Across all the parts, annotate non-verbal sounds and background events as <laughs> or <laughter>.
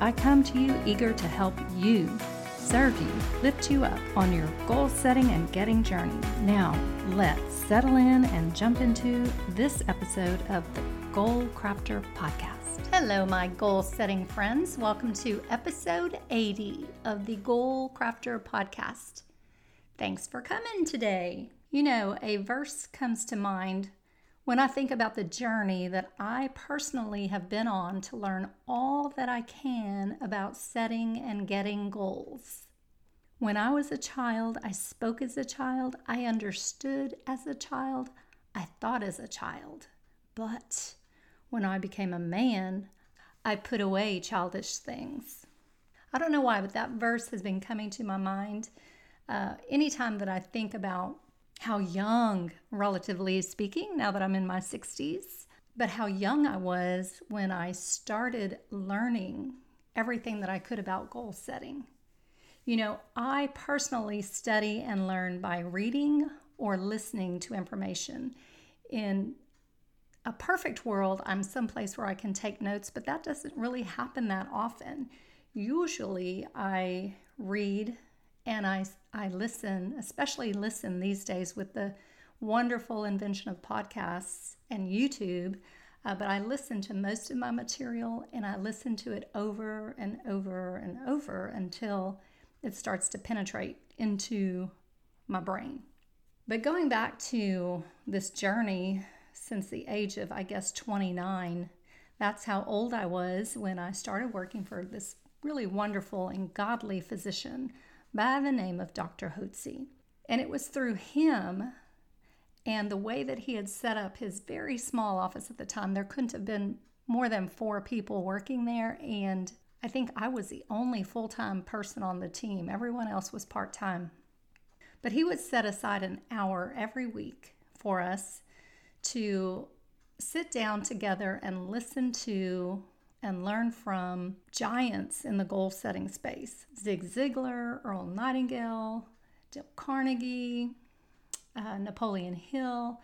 I come to you eager to help you, serve you, lift you up on your goal setting and getting journey. Now, let's settle in and jump into this episode of the Goal Crafter Podcast. Hello, my goal setting friends. Welcome to episode 80 of the Goal Crafter Podcast. Thanks for coming today. You know, a verse comes to mind when I think about the journey that I personally have been on to learn all that I can about setting and getting goals. When I was a child, I spoke as a child, I understood as a child, I thought as a child. But when I became a man, I put away childish things. I don't know why, but that verse has been coming to my mind uh, anytime that I think about how young, relatively speaking, now that I'm in my 60s, but how young I was when I started learning everything that I could about goal setting. You know, I personally study and learn by reading or listening to information. In a perfect world, I'm someplace where I can take notes, but that doesn't really happen that often. Usually, I read and I, I listen, especially listen these days with the wonderful invention of podcasts and YouTube. Uh, but I listen to most of my material and I listen to it over and over and over until it starts to penetrate into my brain. But going back to this journey since the age of, I guess, 29, that's how old I was when I started working for this really wonderful and godly physician by the name of Dr. Hotze. And it was through him and the way that he had set up his very small office at the time. There couldn't have been more than four people working there. And I think I was the only full time person on the team, everyone else was part time. But he would set aside an hour every week for us to sit down together and listen to and learn from giants in the goal setting space Zig Ziglar, Earl Nightingale, Dale Carnegie, uh, Napoleon Hill.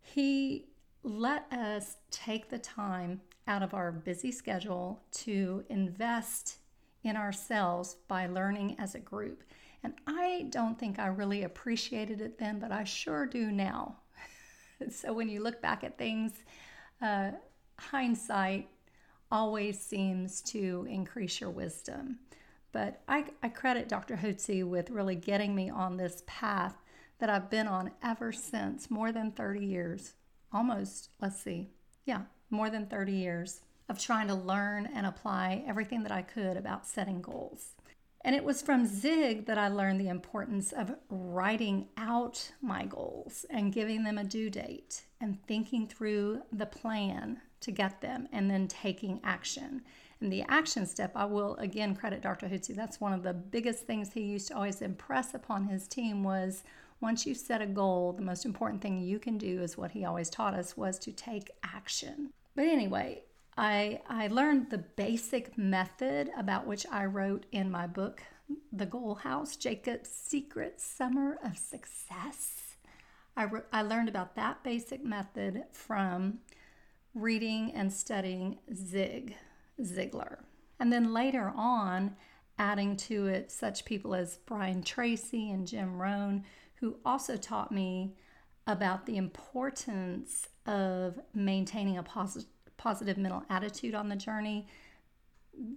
He let us take the time out of our busy schedule to invest in ourselves by learning as a group. And I don't think I really appreciated it then, but I sure do now. <laughs> so when you look back at things, uh, hindsight always seems to increase your wisdom. But I, I credit Dr. Hotze with really getting me on this path that I've been on ever since more than 30 years. Almost, let's see, yeah, more than 30 years of trying to learn and apply everything that I could about setting goals. And it was from Zig that I learned the importance of writing out my goals and giving them a due date and thinking through the plan to get them and then taking action. And the action step, I will again credit Dr. Hotze. That's one of the biggest things he used to always impress upon his team was once you set a goal, the most important thing you can do is what he always taught us was to take action. But anyway, I, I learned the basic method about which I wrote in my book, The Goal House Jacob's Secret Summer of Success. I, re- I learned about that basic method from reading and studying Zig Ziglar. And then later on, adding to it such people as Brian Tracy and Jim Rohn, who also taught me about the importance of maintaining a positive, positive mental attitude on the journey.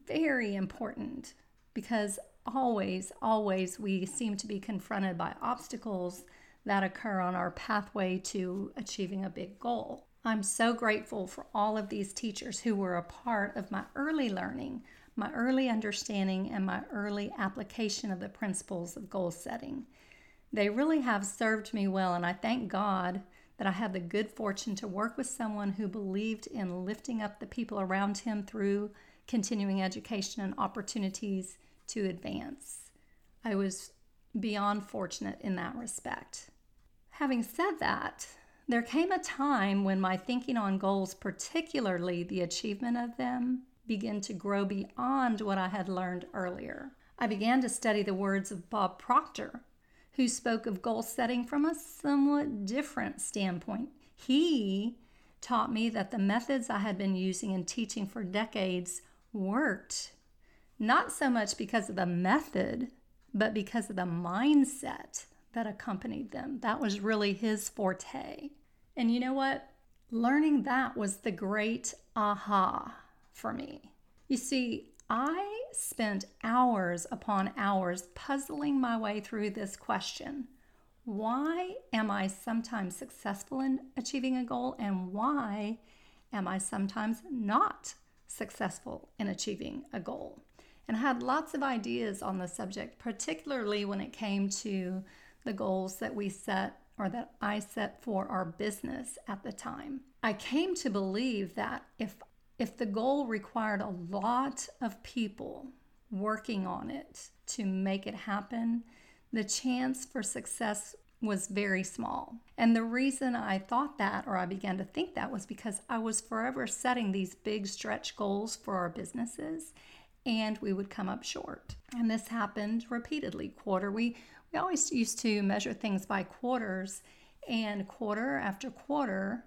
Very important because always, always we seem to be confronted by obstacles that occur on our pathway to achieving a big goal. I'm so grateful for all of these teachers who were a part of my early learning, my early understanding, and my early application of the principles of goal setting. They really have served me well, and I thank God that I had the good fortune to work with someone who believed in lifting up the people around him through continuing education and opportunities to advance. I was beyond fortunate in that respect. Having said that, there came a time when my thinking on goals, particularly the achievement of them, began to grow beyond what I had learned earlier. I began to study the words of Bob Proctor, who spoke of goal setting from a somewhat different standpoint. He taught me that the methods I had been using and teaching for decades worked, not so much because of the method, but because of the mindset that accompanied them. That was really his forte. And you know what? Learning that was the great aha for me. You see, I spent hours upon hours puzzling my way through this question Why am I sometimes successful in achieving a goal, and why am I sometimes not successful in achieving a goal? And I had lots of ideas on the subject, particularly when it came to the goals that we set or that I set for our business at the time. I came to believe that if if the goal required a lot of people working on it to make it happen, the chance for success was very small. And the reason I thought that, or I began to think that, was because I was forever setting these big stretch goals for our businesses and we would come up short. And this happened repeatedly. Quarter, we, we always used to measure things by quarters, and quarter after quarter,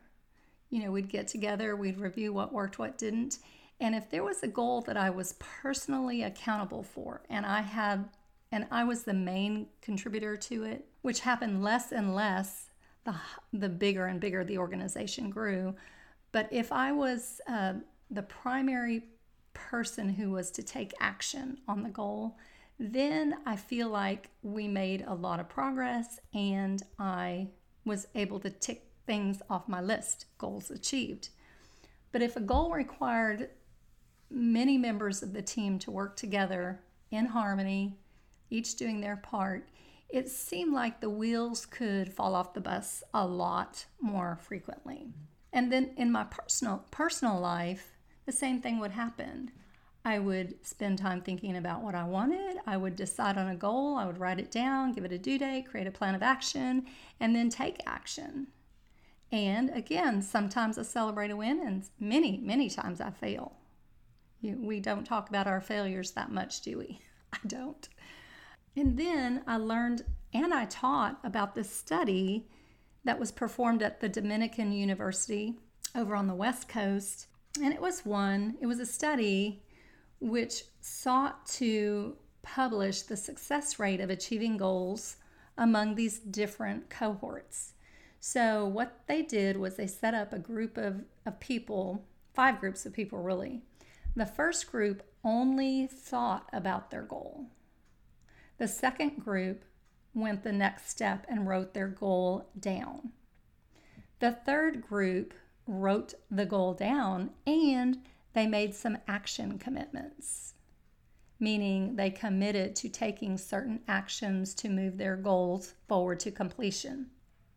you know, we'd get together, we'd review what worked, what didn't. And if there was a goal that I was personally accountable for and I had and I was the main contributor to it, which happened less and less the the bigger and bigger the organization grew. But if I was uh, the primary person who was to take action on the goal, then I feel like we made a lot of progress and I was able to tick things off my list, goals achieved. But if a goal required many members of the team to work together in harmony, each doing their part, it seemed like the wheels could fall off the bus a lot more frequently. And then in my personal personal life, the same thing would happen. I would spend time thinking about what I wanted. I would decide on a goal. I would write it down, give it a due date, create a plan of action, and then take action. And again, sometimes I celebrate a win, and many, many times I fail. You, we don't talk about our failures that much, do we? <laughs> I don't. And then I learned and I taught about this study that was performed at the Dominican University over on the West Coast. And it was one, it was a study which sought to publish the success rate of achieving goals among these different cohorts. So, what they did was they set up a group of, of people, five groups of people really. The first group only thought about their goal. The second group went the next step and wrote their goal down. The third group wrote the goal down and they made some action commitments, meaning they committed to taking certain actions to move their goals forward to completion.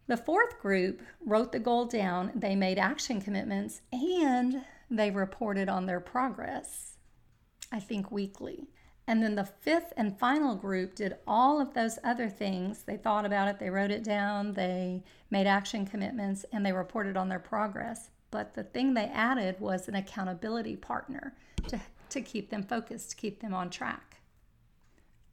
The fourth group wrote the goal down, they made action commitments, and they reported on their progress, I think weekly. And then the fifth and final group did all of those other things. They thought about it, they wrote it down, they made action commitments, and they reported on their progress. But the thing they added was an accountability partner to, to keep them focused, to keep them on track.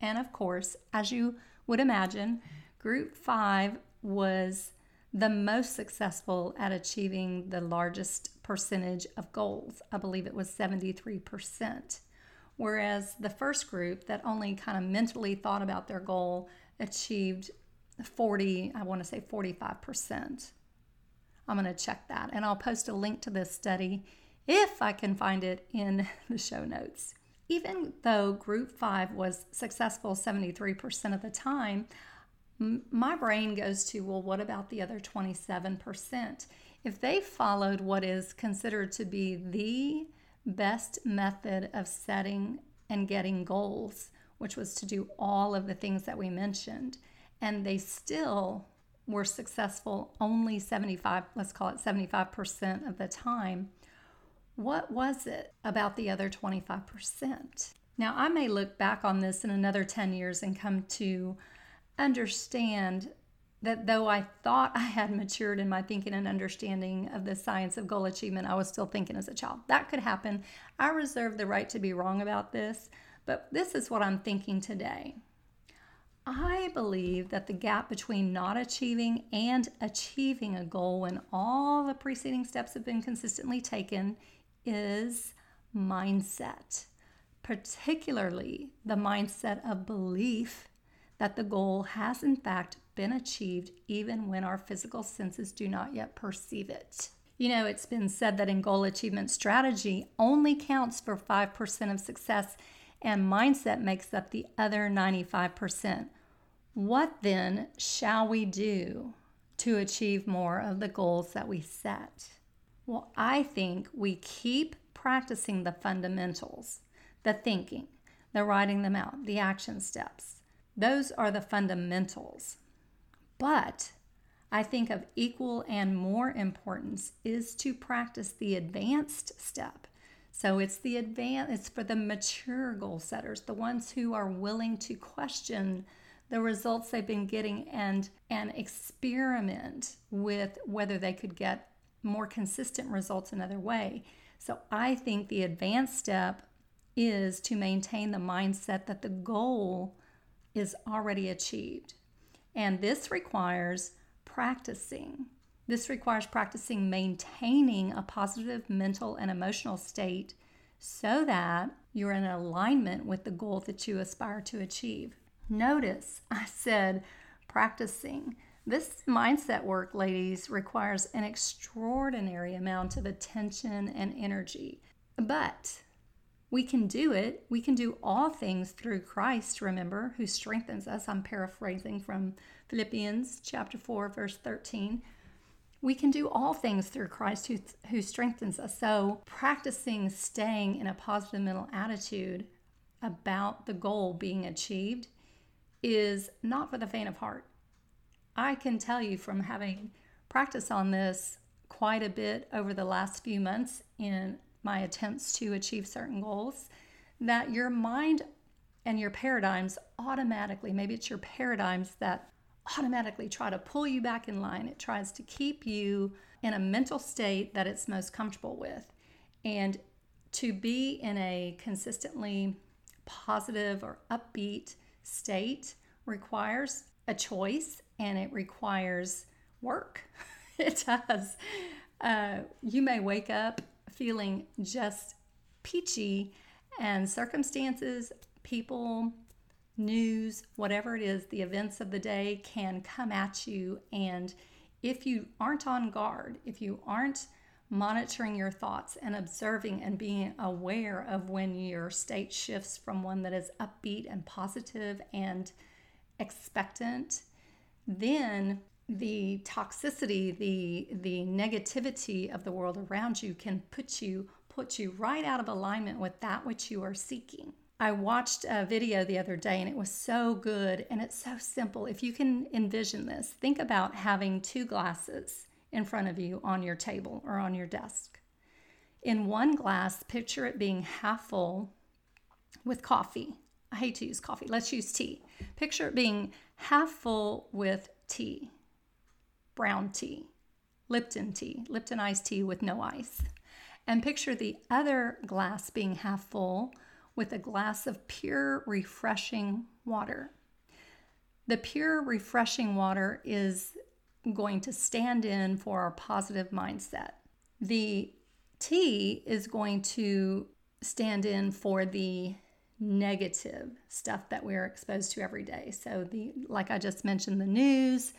And of course, as you would imagine, group five was the most successful at achieving the largest percentage of goals. I believe it was 73%. Whereas the first group that only kind of mentally thought about their goal achieved 40, I want to say 45%. I'm going to check that and I'll post a link to this study if I can find it in <laughs> the show notes. Even though group five was successful 73% of the time, my brain goes to, well, what about the other 27%? If they followed what is considered to be the best method of setting and getting goals, which was to do all of the things that we mentioned, and they still were successful only 75, let's call it 75% of the time, What was it about the other 25%? Now, I may look back on this in another 10 years and come to understand that though I thought I had matured in my thinking and understanding of the science of goal achievement, I was still thinking as a child. That could happen. I reserve the right to be wrong about this, but this is what I'm thinking today. I believe that the gap between not achieving and achieving a goal when all the preceding steps have been consistently taken is mindset, particularly the mindset of belief that the goal has in fact been achieved even when our physical senses do not yet perceive it. You know, it's been said that in goal achievement strategy only counts for 5% of success and mindset makes up the other 95%. What then shall we do to achieve more of the goals that we set? Well, I think we keep practicing the fundamentals, the thinking, the writing them out, the action steps. Those are the fundamentals. But I think of equal and more importance is to practice the advanced step. So it's the advanced, it's for the mature goal setters, the ones who are willing to question the results they've been getting and and experiment with whether they could get more consistent results another way. So I think the advanced step is to maintain the mindset that the goal is already achieved. And this requires practicing. This requires practicing maintaining a positive mental and emotional state so that you're in alignment with the goal that you aspire to achieve. Notice I said practicing. This mindset work, ladies, requires an extraordinary amount of attention and energy. But we can do it. We can do all things through Christ, remember, who strengthens us. I'm paraphrasing from Philippians chapter 4, verse 13. We can do all things through Christ who, who strengthens us. So, practicing staying in a positive mental attitude about the goal being achieved is not for the faint of heart. I can tell you from having practiced on this quite a bit over the last few months in my attempts to achieve certain goals that your mind and your paradigms automatically, maybe it's your paradigms that automatically try to pull you back in line. It tries to keep you in a mental state that it's most comfortable with. And to be in a consistently positive or upbeat state requires a choice and it requires work. <laughs> it does. Uh, you may wake up feeling just peachy, and circumstances, people, news, whatever it is, the events of the day can come at you. And if you aren't on guard, if you aren't monitoring your thoughts and observing and being aware of when your state shifts from one that is upbeat and positive and expectant, then the toxicity, the the negativity of the world around you can put you put you right out of alignment with that which you are seeking. I watched a video the other day and it was so good and it's so simple. If you can envision this, think about having two glasses in front of you on your table or on your desk. In one glass, picture it being half full with coffee. I hate to use coffee, let's use tea. Picture it being half full with tea brown tea, Lipton tea, Lipton iced tea with no ice. And picture the other glass being half full with a glass of pure, refreshing water. The pure, refreshing water is going to stand in for our positive mindset. The tea is going to stand in for the negative stuff that we're exposed to every day. So the like I just mentioned the news,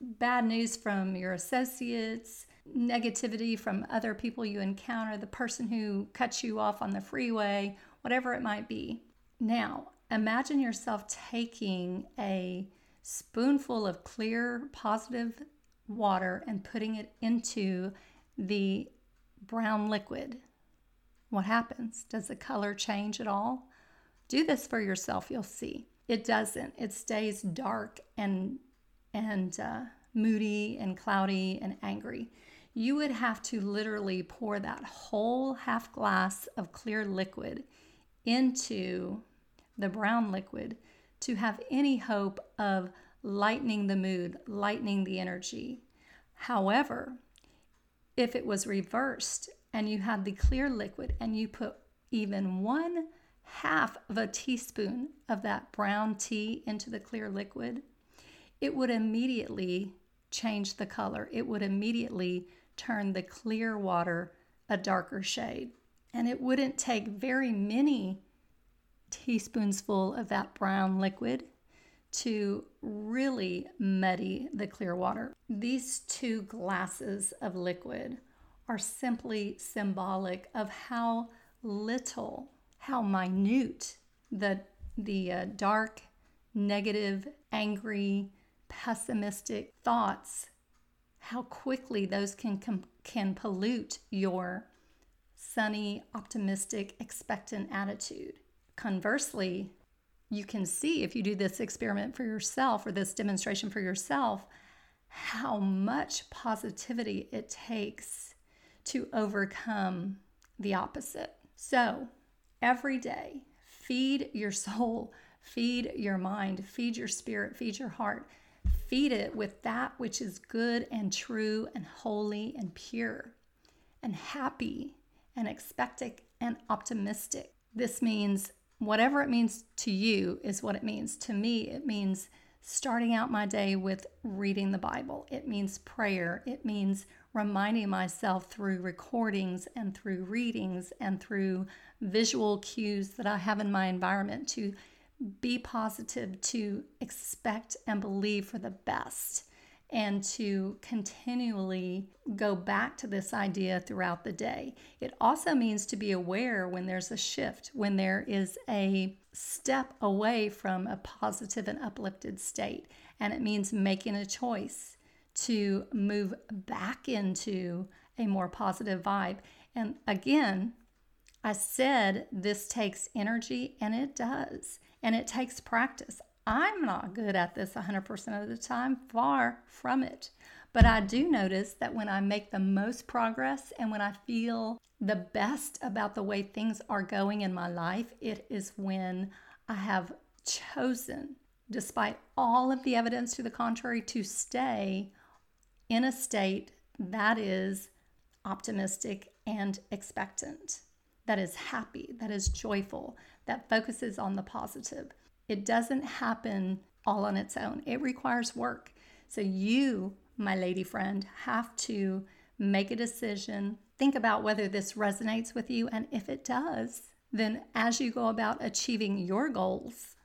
bad news from your associates, negativity from other people you encounter, the person who cuts you off on the freeway, whatever it might be. Now, imagine yourself taking a spoonful of clear, positive water and putting it into the brown liquid. What happens? Does the color change at all? Do this for yourself, you'll see. It doesn't. It stays dark and and uh, moody and cloudy and angry. you would have to literally pour that whole half glass of clear liquid into the brown liquid to have any hope of lightening the mood, lightening the energy. However, if it was reversed and you had the clear liquid and you put even one half of a teaspoon of that brown tea into the clear liquid, it would immediately change the color. It would immediately turn the clear water a darker shade. And it wouldn't take very many teaspoons full of that brown liquid to really muddy the clear water. These two glasses of liquid are simply symbolic of how little, how minute the, the uh, dark, negative, angry, pessimistic thoughts, how quickly those can, com- can pollute your sunny, optimistic, expectant attitude. Conversely, you can see if you do this experiment for yourself or this demonstration for yourself how much positivity it takes to overcome the opposite. So, every day, feed your soul, feed your mind, feed your spirit, feed your heart. Feed it with that which is good and true and holy and pure and happy and expectant and optimistic. This means whatever it means to you is what it means. To me, it means starting out my day with reading the Bible, it means prayer, it means reminding myself through recordings and through readings and through visual cues that I have in my environment to be positive, to expect and believe for the best and to continually go back to this idea throughout the day. It also means to be aware when there's a shift, when there is a step away from a positive and uplifted state. And it means making a choice to move back into a more positive vibe. And again, I said this takes energy, and it does. And it takes practice. I'm not good at this 100% of the time, far from it. But I do notice that when I make the most progress and when I feel the best about the way things are going in my life, it is when I have chosen, despite all of the evidence to the contrary, to stay in a state that is optimistic and expectant, that is happy, that is joyful, that focuses on the positive. It doesn't happen all on its own, it requires work. So, you, my lady friend, have to make a decision, think about whether this resonates with you, and if it does, then as you go about achieving your goals,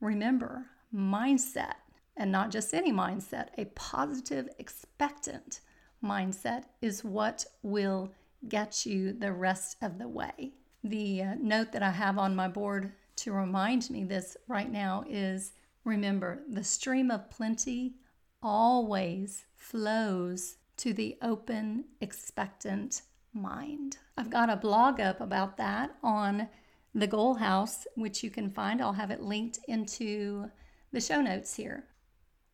remember mindset, and not just any mindset, a positive, expectant mindset is what will get you the rest of the way. The uh, note that I have on my board to remind me this right now is remember, the stream of plenty always flows to the open, expectant mind. I've got a blog up about that on the Goal House, which you can find. I'll have it linked into the show notes here.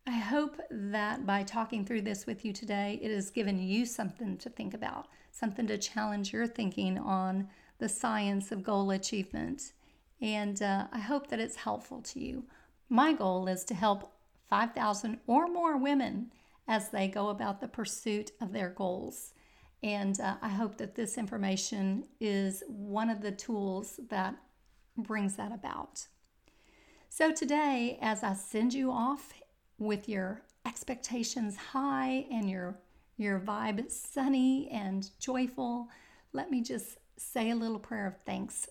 I hope that by talking through this with you today, it has given you something to think about, something to challenge your thinking on the science of goal achievement and uh, I hope that it's helpful to you. My goal is to help 5,000 or more women as they go about the pursuit of their goals. And uh, I hope that this information is one of the tools that brings that about. So, today, as I send you off with your expectations high and your, your vibe sunny and joyful, let me just say a little prayer of thanks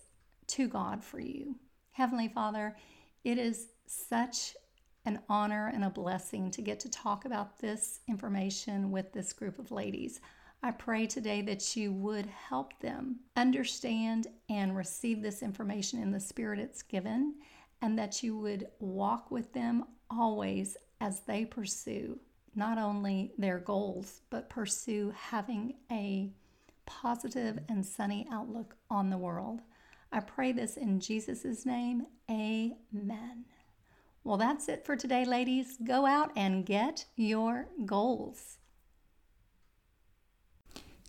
to God for you. Heavenly Father, it is such an honor and a blessing to get to talk about this information with this group of ladies. I pray today that you would help them understand and receive this information in the spirit it's given, and that you would walk with them always as they pursue not only their goals, but pursue having a positive and sunny outlook on the world. I pray this in Jesus' name. Amen. Well, that's it for today, ladies. Go out and get your goals.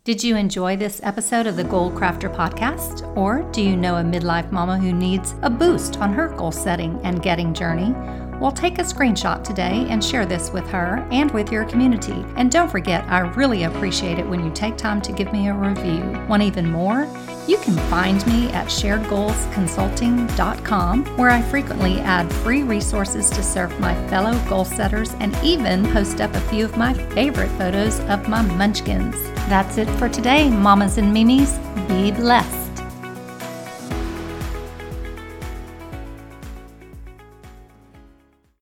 Did you enjoy this episode of the Goal Crafter podcast? Or do you know a midlife mama who needs a boost on her goal setting and getting journey? Well, take a screenshot today and share this with her and with your community. And don't forget, I really appreciate it when you take time to give me a review. Want even more? You can find me at sharedgoalsconsulting.com, where I frequently add free resources to serve my fellow goal setters and even post up a few of my favorite photos of my munchkins. That's it for today, mamas and mimis. Be blessed.